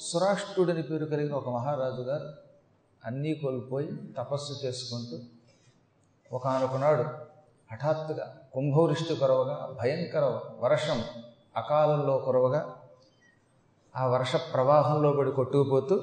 సురాష్ట్రుడని పేరు కలిగిన ఒక మహారాజు గారు అన్నీ కోల్పోయి తపస్సు చేసుకుంటూ ఒకనొకనాడు హఠాత్తుగా కుంభవృష్టి కొరవగా భయంకర వర్షం అకాలంలో కొరవగా ఆ వర్ష ప్రవాహంలో పడి కొట్టుకుపోతూ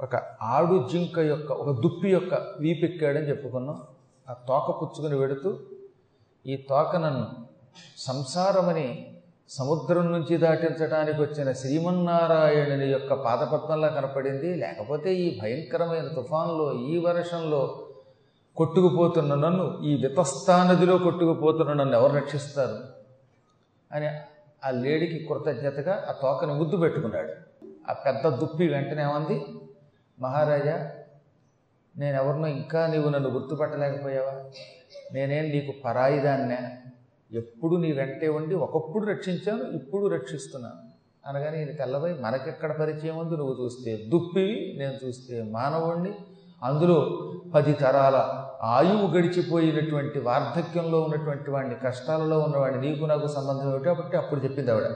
ఒక ఆడు జింక యొక్క ఒక దుప్పి యొక్క వీపెక్కాడని చెప్పుకున్నాం. ఆ తోక పుచ్చుకుని వెడుతూ ఈ తోక నన్ను సంసారమని సముద్రం నుంచి దాటించడానికి వచ్చిన శ్రీమన్నారాయణుని యొక్క పాదపద్మంలా కనపడింది. లేకపోతే ఈ భయంకరమైన తుఫాన్లో ఈ వర్షంలో కొట్టుకుపోతున్న నన్ను ఈ వితస్థా నదిలో కొట్టుకుపోతున్న నన్ను ఎవరు రక్షిస్తారు? అని ఆ లేడికి కృతజ్ఞతగా ఆ తోకని ముద్దు పెట్టుకున్నాడు. ఆ పెద్ద దుప్పి వెంటనే ఏమంది? మహారాజా నేనెవరినో ఇంకా నీవు నన్ను గుర్తుపట్టలేకపోయావా? నేనేం నీకు పరాయిదాన్నే? ఎప్పుడు నీ వెంటే ఉండి ఒకప్పుడు రక్షించాను ఇప్పుడు రక్షిస్తున్నాను. అనగానే ఇది తెల్లబై మనకెక్కడ పరిచయం ఉంది? నువ్వు చూస్తే దుప్పివి నేను చూస్తే మానవుణ్ణి. అందులో పది తరాల ఆయువు గడిచిపోయినటువంటి వార్ధక్యంలో ఉన్నటువంటి వాడిని కష్టాలలో ఉన్నవాడిని నీకు నాకు సంబంధం ఏమిటో కాబట్టి అప్పుడు చెప్పింది ఆవిడ.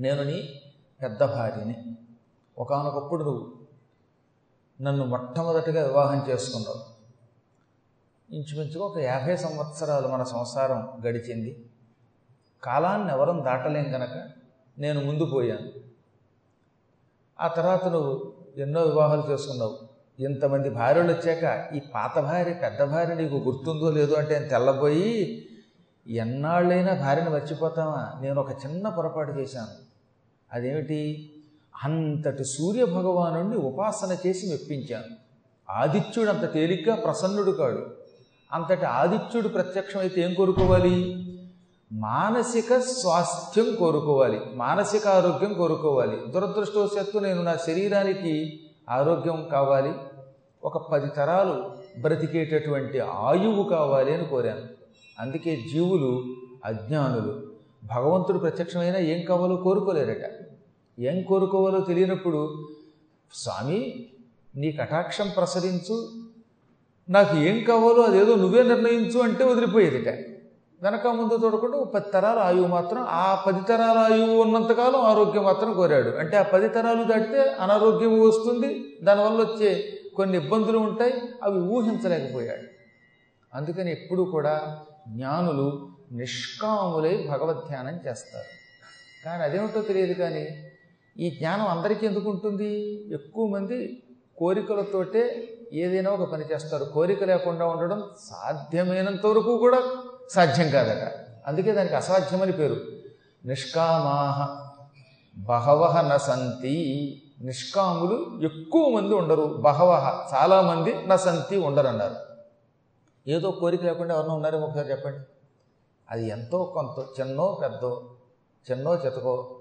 నేను నీ పెద్ద భార్యని. ఒకనొకప్పుడు నువ్వు నన్ను మొట్టమొదటిగా వివాహం చేసుకున్నావు. ఇంచుమించుగా ఒక యాభై సంవత్సరాలు మన సంసారం గడిచింది. కాలాన్ని ఎవరం దాటలేం గనక నేను ముందు పోయాను. ఆ తర్వాత నువ్వు ఎన్నో వివాహాలు చేసుకున్నావు. ఇంతమంది భార్యలు వచ్చాక ఈ పాత భార్య పెద్ద భార్య నీకు గుర్తుందో లేదో అంటే తెల్లబోయి ఎన్నాళ్ళైనా భార్యను మర్చిపోతామా నేను ఒక చిన్న పొరపాటు చేశాను. అదేమిటి? అంతటి సూర్య భగవానుణ్ణి ఉపాసన చేసి మెప్పించాను. ఆదిత్యుడు అంత తేలిగ్గా ప్రసన్నుడు కాడు. అంతటి ఆదిత్యుడు ప్రత్యక్షమైతే ఏం కోరుకోవాలి? మానసిక స్వాస్థ్యం కోరుకోవాలి. మానసిక ఆరోగ్యం కోరుకోవాలి. దురదృష్టవశాత్తు నేను నా శరీరానికి ఆరోగ్యం కావాలి. ఒక పది తరాలు బ్రతికేటటువంటి ఆయువు కావాలి అని కోరాను. అందుకే జీవులు అజ్ఞానులు భగవంతుడు ప్రత్యక్షమైనా ఏం కావాలో కోరుకోలేరట. ఏం కోరుకోవాలో తెలియనప్పుడు స్వామి నీ కటాక్షం ప్రసరించు నాకు ఏం కావాలో అదేదో నువ్వే నిర్ణయించు అంటే వదిలిపోయేదిట. వెనక ముందు చూడకుండా పది తరాల ఆయువు మాత్రం ఆ పది తరాల ఆయువు ఉన్నంతకాలం ఆరోగ్యం మాత్రం కోరాడు. అంటే ఆ పది తరాలు దాటితే అనారోగ్యం వస్తుంది దానివల్ల వచ్చే కొన్ని ఇబ్బందులు ఉంటాయి అవి ఊహించలేకపోయాడు. అందుకని ఎప్పుడు కూడా జ్ఞానులు నిష్కాములై భగవద్ధ్యానం చేస్తారు. కానీ అదేమిటో తెలియదు కానీ ఈ జ్ఞానం అందరికీ ఎందుకు ఉంటుంది? ఎక్కువ మంది కోరికలతోటే ఏదైనా ఒక పని చేస్తారు. కోరిక లేకుండా ఉండడం సాధ్యమైనంత వరకు కూడా సాధ్యం కాదట. అందుకే దానికి అసాధ్యమని పేరు. నిష్కామాహ బహవహ నసంతి. నిష్కాములు ఎక్కువ మంది ఉండరు. బహవహ చాలామంది నసంతి ఉండరన్నారు. ఏదో కోరిక లేకుండా ఎవరన్నా ఉన్నారేమో ఒకసారి చెప్పండి. అది ఎంతో కొంత చిన్నో పెద్దో చిన్నో చితకో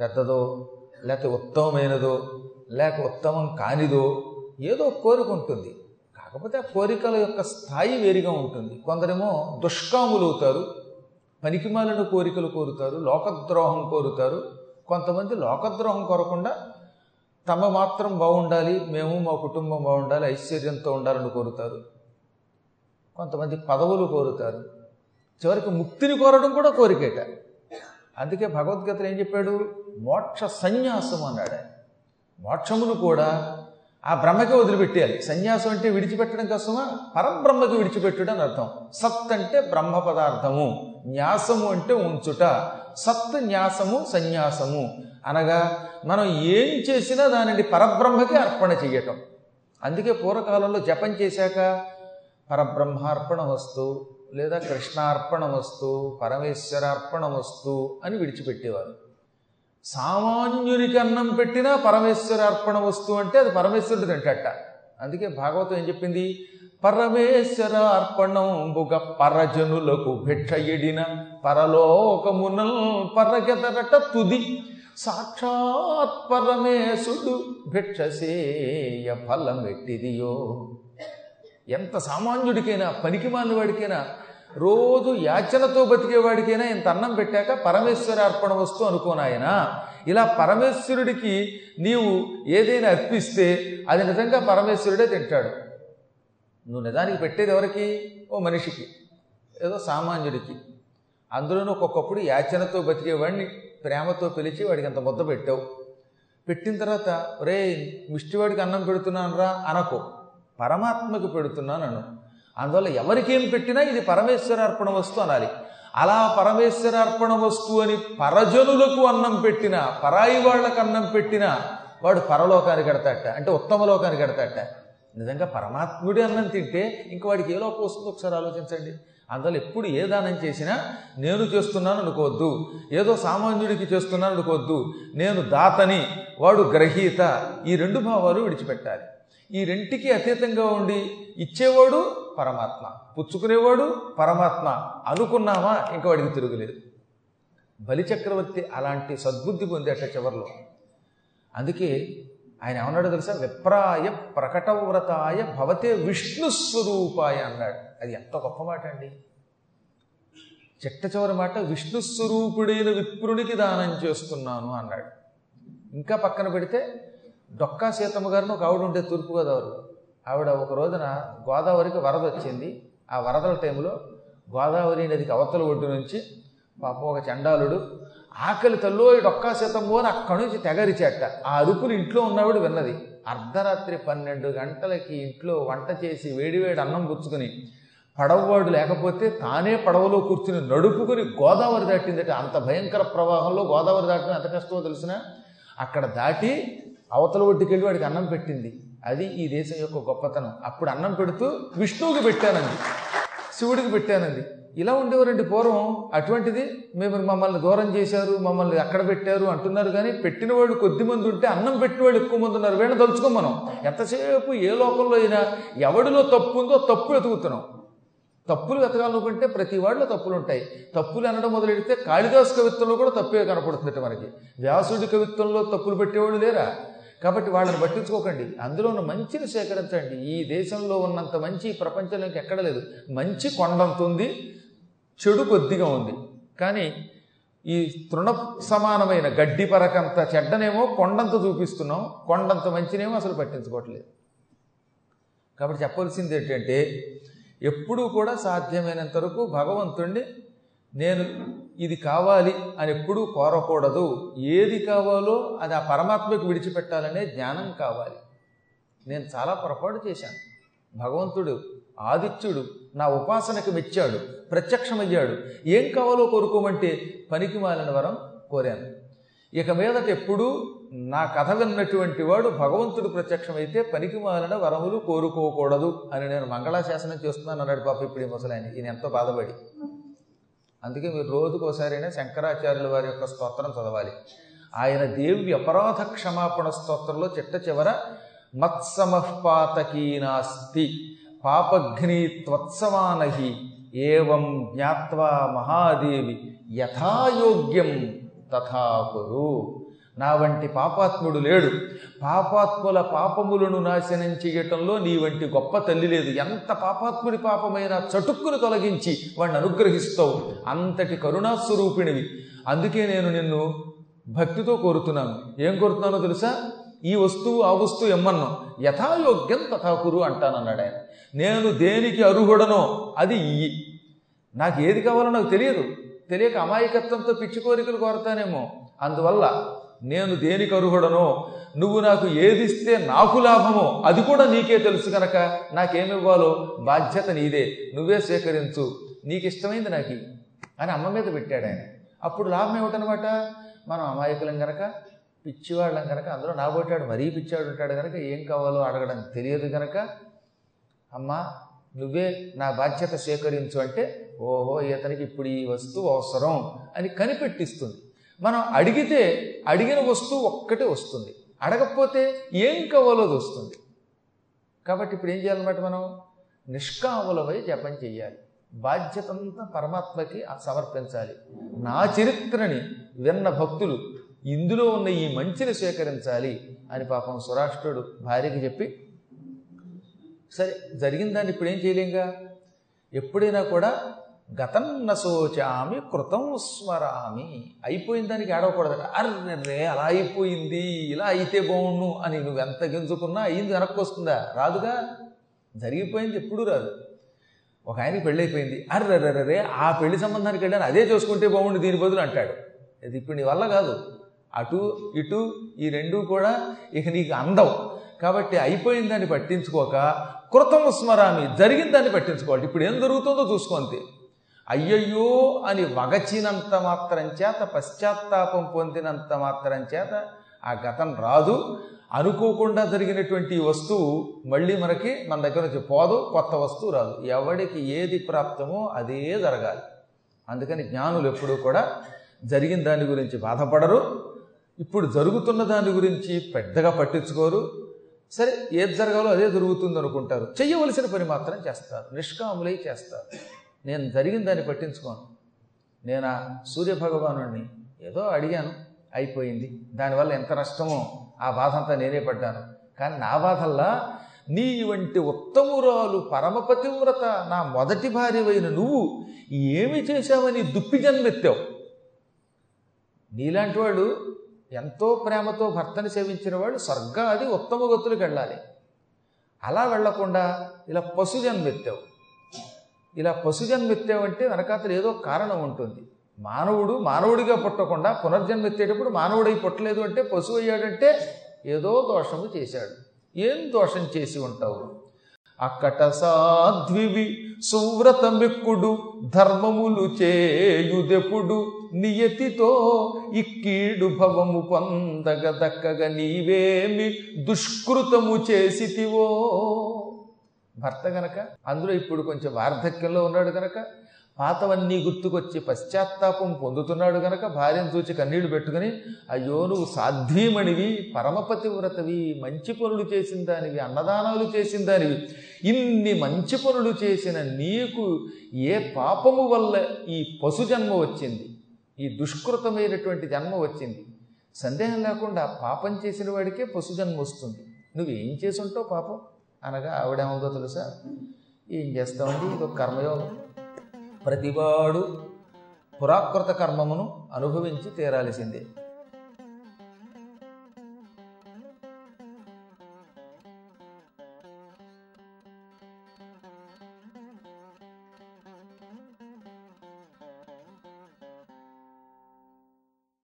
పెద్దదో లేకపోతే ఉత్తమమైనదో లేక ఉత్తమం కానిదో ఏదో కోరిక ఉంటుంది. కాకపోతే ఆ కోరికల యొక్క స్థాయి వేరుగా ఉంటుంది. కొందరేమో దుష్కాములు అవుతారు పనికిమాలిన కోరికలు కోరుతారు లోకద్రోహం కోరుతారు. కొంతమంది లోకద్రోహం కోరకుండా తమ మాత్రం బాగుండాలి మేము మా కుటుంబం బాగుండాలి ఐశ్వర్యంతో ఉండాలని కోరుతారు. కొంతమంది పదవులు కోరుతారు. చివరికి ముక్తిని కోరడం కూడా కోరికేట. అందుకే భగవద్గీతలు ఏం చెప్పాడు? మోక్ష సన్యాసం అన్నాడు మోక్షమును కూడా ఆ బ్రహ్మకి వదిలిపెట్టేయాలి. సన్యాసం అంటే విడిచిపెట్టడం కోసమా? పరబ్రహ్మకి విడిచిపెట్టుడు అని అర్థం. సత్ అంటే బ్రహ్మ పదార్థము. న్యాసము అంటే ఉంచుట. సత్ న్యాసము సన్యాసము. అనగా మనం ఏం చేసినా దానిని పరబ్రహ్మకి అర్పణ చేయటం అందుకే పూర్వకాలంలో జపం చేశాక పరబ్రహ్మార్పణ వస్తు లేదా కృష్ణార్పణ వస్తు పరమేశ్వరార్పణ వస్తు అని విడిచిపెట్టేవారు. సామాన్యునికి అన్నం పెట్టినా పరమేశ్వరార్పణ వస్తు అంటే అది పరమేశ్వరుడు తింటట అందుకే భాగవతం ఏం చెప్పింది? పరమేశ్వర అర్పణం బుగ పరజనులకు భిక్షయడిన పరలోకమునల్ పరగెదరట తుది. సాక్షాత్ పరమేశుడు భిక్షసేయ ఫలమెట్టిదియో ఎంత సామాన్యుడికైనా పనికి వాడికైనా రోజు యాచనతో బతికేవాడికైనా ఇంత అన్నం పెట్టాక పరమేశ్వర అర్పణ వస్తూ అనుకోనాయన ఇలా పరమేశ్వరుడికి నీవు ఏదైనా అర్పిస్తే అది నిజంగా పరమేశ్వరుడే తింటాడు. నువ్వు నిజానికి పెట్టేది ఎవరికి? ఓ మనిషికి ఏదో సామాన్యుడికి. అందులోనూ ఒక్కొక్కప్పుడు యాచనతో బతికేవాడిని ప్రేమతో పిలిచి వాడికి అంత ముద్ద పెట్టావు. పెట్టిన తర్వాత రే మిష్టివాడికి అన్నం పెడుతున్నాను రా అనకో. పరమాత్మకు పెడుతున్నాను అను అందువల్ల ఎవరికేం పెట్టినా ఇది పరమేశ్వర అర్పణ వస్తు అనాలి. అలా పరమేశ్వర అర్పణ వస్తువు అని పరజనులకు అన్నం పెట్టిన పరాయి వాళ్ళకు అన్నం పెట్టినా వాడు పరలోకానికి ఎడతాట అంటే ఉత్తమ లోకానికి ఎడతాట నిజంగా పరమాత్ముడి అన్నం తింటే ఇంక వాడికి ఏ లోపం వస్తుందో ఒకసారి ఆలోచించండి. అందువల్ల ఎప్పుడు ఏ దానం చేసినా నేను చేస్తున్నాను అనుకోవద్దు. ఏదో సామాన్యుడికి చేస్తున్నాను అనుకోవద్దు. నేను దాతని వాడు గ్రహీత. ఈ రెండు భావాలు విడిచిపెట్టాలి. ఈ రెంటికి అతీతంగా ఉండి ఇచ్చేవాడు పరమాత్మ. పుచ్చుకునేవాడు పరమాత్మ. అనుకున్నామా? ఇంకా వాడికి తిరుగులేదు. బలిచక్రవర్తి అలాంటి సద్బుద్ధి పొందేట చివరిలో. అందుకే ఆయన ఏమన్నాడు తెలుసా? విప్రాయ ప్రకటవ్రతాయ భవతే విష్ణు స్వరూపాయ అన్నాడు. అది ఎంత గొప్ప మాట అండి. చిట్ట చివరి మాట విష్ణు స్వరూపుడైన విప్రునికి దానం చేస్తున్నాను అన్నాడు. ఇంకా పక్కన పెడితే డొక్కా సీతమ్మ గారిని ఒక ఆవిడ ఉండే తూర్పుగోదావరిలో. ఆవిడ ఒక రోజున గోదావరికి వరద వచ్చింది. ఆ వరదల టైంలో గోదావరి నదికి అవతల ఒడ్డు నుంచి పాపం ఒక చండాలుడు ఆకలి తల్లో ఈ డొక్కా అని అక్కడి నుంచి తెగరిచేట. ఆ అరుపులు ఇంట్లో ఉన్నవాడు విన్నది. అర్ధరాత్రి పన్నెండు గంటలకి ఇంట్లో వంట చేసి వేడివేడి అన్నం పుచ్చుకుని పడవవాడు లేకపోతే తానే పడవలో కూర్చుని నడుపుకుని గోదావరి దాటిందట. అంత భయంకర ప్రవాహంలో గోదావరి దాటడం ఎంత కష్టమో తెలిసిన అక్కడ దాటి అవతల ఒడ్డుకెళ్ళి వాడికి అన్నం పెట్టింది. అది ఈ దేశం యొక్క గొప్పతనం. అప్పుడు అన్నం పెడుతూ విష్ణువుకి పెట్టానంది శివుడికి పెట్టానండి. ఇలా ఉండేవారండి పూర్వం. అటువంటిది మేము మమ్మల్ని దూరం చేశారు మమ్మల్ని అక్కడ పెట్టారు అంటున్నారు కానీ పెట్టిన వాళ్ళు కొద్ది మంది ఉంటే అన్నం పెట్టిన వాళ్ళు ఎక్కువ మంది ఉన్నారు. వీళ్ళని తలుచుకోం మనం. ఎంతసేపు ఏ లోకంలో అయినా ఎవడిలో తప్పు ఉందో తప్పు వెతుకుతున్నాం. తప్పులు వెతకాలనుకుంటే ప్రతి వాళ్ళలో తప్పులు ఉంటాయి. తప్పులు అనడం మొదలెడితే కాళిదాసు కవిత్వంలో కూడా తప్పే కనపడుతుందట మనకి. వ్యాసుడి కవిత్వంలో తప్పులు పెట్టేవాళ్ళు లేరా? కాబట్టి వాళ్ళని పట్టించుకోకండి. అందులోనూ మంచిని సేకరించండి. ఈ దేశంలో ఉన్నంత మంచి ప్రపంచంలోకి ప్రపంచంలో ఎక్కడ లేదు. మంచి కొండంత ఉంది చెడు కొద్దిగా ఉంది. కానీ ఈ తృణ సమానమైన గడ్డి పరకంత చెడ్డనేమో కొండంత చూపిస్తున్నాం. కొండంత మంచినేమో అసలు పట్టించుకోవట్లేదు. కాబట్టి చెప్పవలసింది ఏంటంటే ఎప్పుడూ కూడా సాధ్యమైనంత వరకు భగవంతుణ్ణి నేను ఇది కావాలి అని ఎప్పుడూ కోరకూడదు. ఏది కావాలో అది ఆ పరమాత్మకు విడిచిపెట్టాలనే జ్ఞానం కావాలి. నేను చాలా పొరపాటు చేశాను. భగవంతుడు ఆదిత్యుడు నా ఉపాసనకు మెచ్చాడు ప్రత్యక్షమయ్యాడు. ఏం కావాలో కోరుకోమంటే పనికి మాలిన వరం కోరాను. ఇక మీదట ఎప్పుడూ నా కథ విన్నటువంటి వాడు భగవంతుడు ప్రత్యక్షమైతే పనికి మాలిన వరములు కోరుకోకూడదు అని నేను మంగళాశాసనం చేస్తున్నాను అన్నాడు పాప ఇప్పుడు ఈ ముసలాయన. ఈయన ఎంతో బాధపడి. అందుకే మీరు రోజుకోసారైనా శంకరాచార్యుల వారి యొక్క స్తోత్రం చదవాలి. ఆయన దేవి అపరాధ క్షమాపణ స్తోత్రంలో చిట్ట చివర మత్సమఃపాతకీనాస్తి పాపఘ్ని త్వత్సవానహి ఏవం జ్ఞాత్వా మహాదేవి యథాయోగ్యం తథాకురు నా వంటి పాపాత్ముడు లేడు. పాపాత్ముల పాపములను నాశనం చేయటంలో నీ వంటి గొప్ప తల్లి లేదు. ఎంత పాపాత్ముడి పాపమైన చటుక్కును తొలగించి వాడిని అనుగ్రహిస్తావు. అంతటి కరుణాస్వరూపిణివి అందుకే నేను నిన్ను భక్తితో కోరుతున్నాను. ఏం కోరుతున్నానో తెలుసా? ఈ వస్తువు ఆ వస్తువు ఎమ్మన్నో. యథాయోగ్యం తథాకురు అంటానన్నాడు ఆయన. నేను దేనికి అర్హుడనో అది ఇయ్యి. నాకు ఏది కావాలో నాకు తెలియదు. తెలియక అమాయకత్వంతో పిచ్చి కోరికలు కోరతానేమో. అందువల్ల నేను దేనికి అర్హుడనో నువ్వు నాకు ఏదిస్తే నాకు లాభమో అది కూడా నీకే తెలుసు కనుక నాకేమివ్వాలో? బాధ్యత నీదే. నువ్వే సేకరించు. నీకు ఇష్టమైంది నాకు అని అమ్మ మీద పెట్టాడు ఆయన. అప్పుడు లాభం ఏమిటనమాట? మనం అమాయకులం కనుక పిచ్చివాళ్ళం కనుక అందులో నాగొట్టాడు మరీ పిచ్చివాడు ఉంటాడు కనుక ఏం కావాలో అడగడం తెలియదు కనుక అమ్మా నువ్వే నా బాధ్యత సేకరించు అంటే ఓహో ఇతనికి ఇప్పుడు ఈ వస్తువు అవసరం అని కనిపెట్టిస్తుంది. మనం అడిగితే అడిగిన వస్తువు ఒక్కటే వస్తుంది. అడగకపోతే ఏం కావాలో వస్తుంది. కాబట్టి ఇప్పుడు ఏం చేయాలన్నమాట మనం? నిష్కాములమై జపం చేయాలి. బాధ్యతంతా పరమాత్మకి సమర్పించాలి. నా చరిత్రని విన్న భక్తులు ఇందులో ఉన్న ఈ మంచిని స్వీకరించాలి అని పాపం సురాష్ట్రుడు భార్యకి చెప్పి సరే జరిగిన దాన్ని ఇప్పుడు ఏం చేయలేంగా? ఎప్పుడైనా కూడా గతం నశోచామి కృతం స్మరామి అయిపోయిన దానికి ఏడవకూడదట. అర్రే అలా అయిపోయింది ఇలా అయితే బాగుండు అని నువ్వు ఎంత గింజుకున్నా అయింది వెనక్కి వస్తుందా? రాదుగా. జరిగిపోయింది ఎప్పుడూ రాదు. ఒక ఆయనకి పెళ్ళి అయిపోయింది ఆ పెళ్ళి సంబంధానికి వెళ్ళాను అదే చూసుకుంటే బాగుండు దీని బదులు అంటాడు. ఇది ఇప్పుడు నీ వల్ల కాదు. అటు ఇటు ఈ రెండు కూడా ఇక నీకు అందవు కాబట్టి అయిపోయిన దాన్ని పట్టించుకోక కృతం స్మరామి జరిగిన దాన్ని పట్టించుకోవాలి. ఇప్పుడు ఏం జరుగుతుందో చూసుకోండి అయ్యయ్యో అని వగచినంత మాత్రం చేత పశ్చాత్తాపం పొందినంత మాత్రం చేత ఆ గతం రాదు. అనుకోకుండా జరిగినటువంటి వస్తువు మళ్ళీ మనకి మన దగ్గర నుంచి పోదు కొత్త వస్తువు రాదు. ఎవడికి ఏది ప్రాప్తమో అదే జరగాలి. అందుకని జ్ఞానులు ఎప్పుడూ కూడా జరిగిన దాని గురించి బాధపడరు. ఇప్పుడు జరుగుతున్న దాని గురించి పెద్దగా పట్టించుకోరు. సరే ఏది జరగాలో అదే జరుగుతుంది అనుకుంటారు. చెయ్యవలసిన పని మాత్రం చేస్తారు. నిష్కాములై చేస్తారు. నేను జరిగిన దాన్ని పట్టించుకోను. నేను ఆ సూర్యభగవాను ఏదో అడిగాను అయిపోయింది. దానివల్ల ఎంత నష్టమో ఆ బాధ అంతా నేనే పడ్డాను. కానీ నా బాధల్లా నీ వంటి ఉత్తమురాలు పరమపతివ్రత నా మొదటి భార్యవైన నువ్వు ఏమి చేశావని దుప్పి జన్మెత్తావు. నీలాంటి వాడు ఎంతో ప్రేమతో భర్తని సేవించిన వాడు స్వర్గాది ఉత్తమ గతులకు వెళ్ళాలి. అలా వెళ్ళకుండా ఇలా పశు జన్మెత్తావు. ఇలా పశుజన్మెత్తావంటే వెనకాతలు ఏదో కారణం ఉంటుంది. మానవుడు మానవుడిగా పుట్టకుండా పునర్జన్మెత్తేటప్పుడు మానవుడై పుట్టలేదు అంటే పశువు అయ్యాడంటే ఏదో దోషము చేశాడు. ఏం దోషం చేసి ఉంటావు? అక్కట సాధ్వివి సువ్రతమిక్కుడు ధర్మములు చేయుదెప్పుడు నియతితో ఇక్కీడు భవము పొందగ దక్కగ నీవేమి దుష్కృతము చేసితివో? భర్త గనక అందులో ఇప్పుడు కొంచెం వార్ధక్యంలో ఉన్నాడు గనక పాతవన్నీ గుర్తుకొచ్చి పశ్చాత్తాపం పొందుతున్నాడు గనక భార్యను చూచి కన్నీళ్ళు పెట్టుకుని అయ్యో నువ్వు పరమపతి పరమపతివ్రతవి మంచి పనులు చేసిన దానివి అన్నదానాలు చేసిన దానివి ఇన్ని మంచి పనులు చేసిన నీకు ఏ పాపము వల్ల ఈ పశు జన్మ వచ్చింది? ఈ దుష్కృతమైనటువంటి జన్మ వచ్చింది? సందేహం లేకుండా పాపం చేసిన వాడికే పశు జన్మ వస్తుంది. నువ్వు ఏం చేసి ఉంటావు పాపం? అనగా ఆవిడేమవుతో తెలుసా? ఏం చేస్తామండి? ఇది ఒక కర్మయోగం. ప్రతివాడు పురాకృత కర్మమును అనుభవించి తీరాల్సిందే.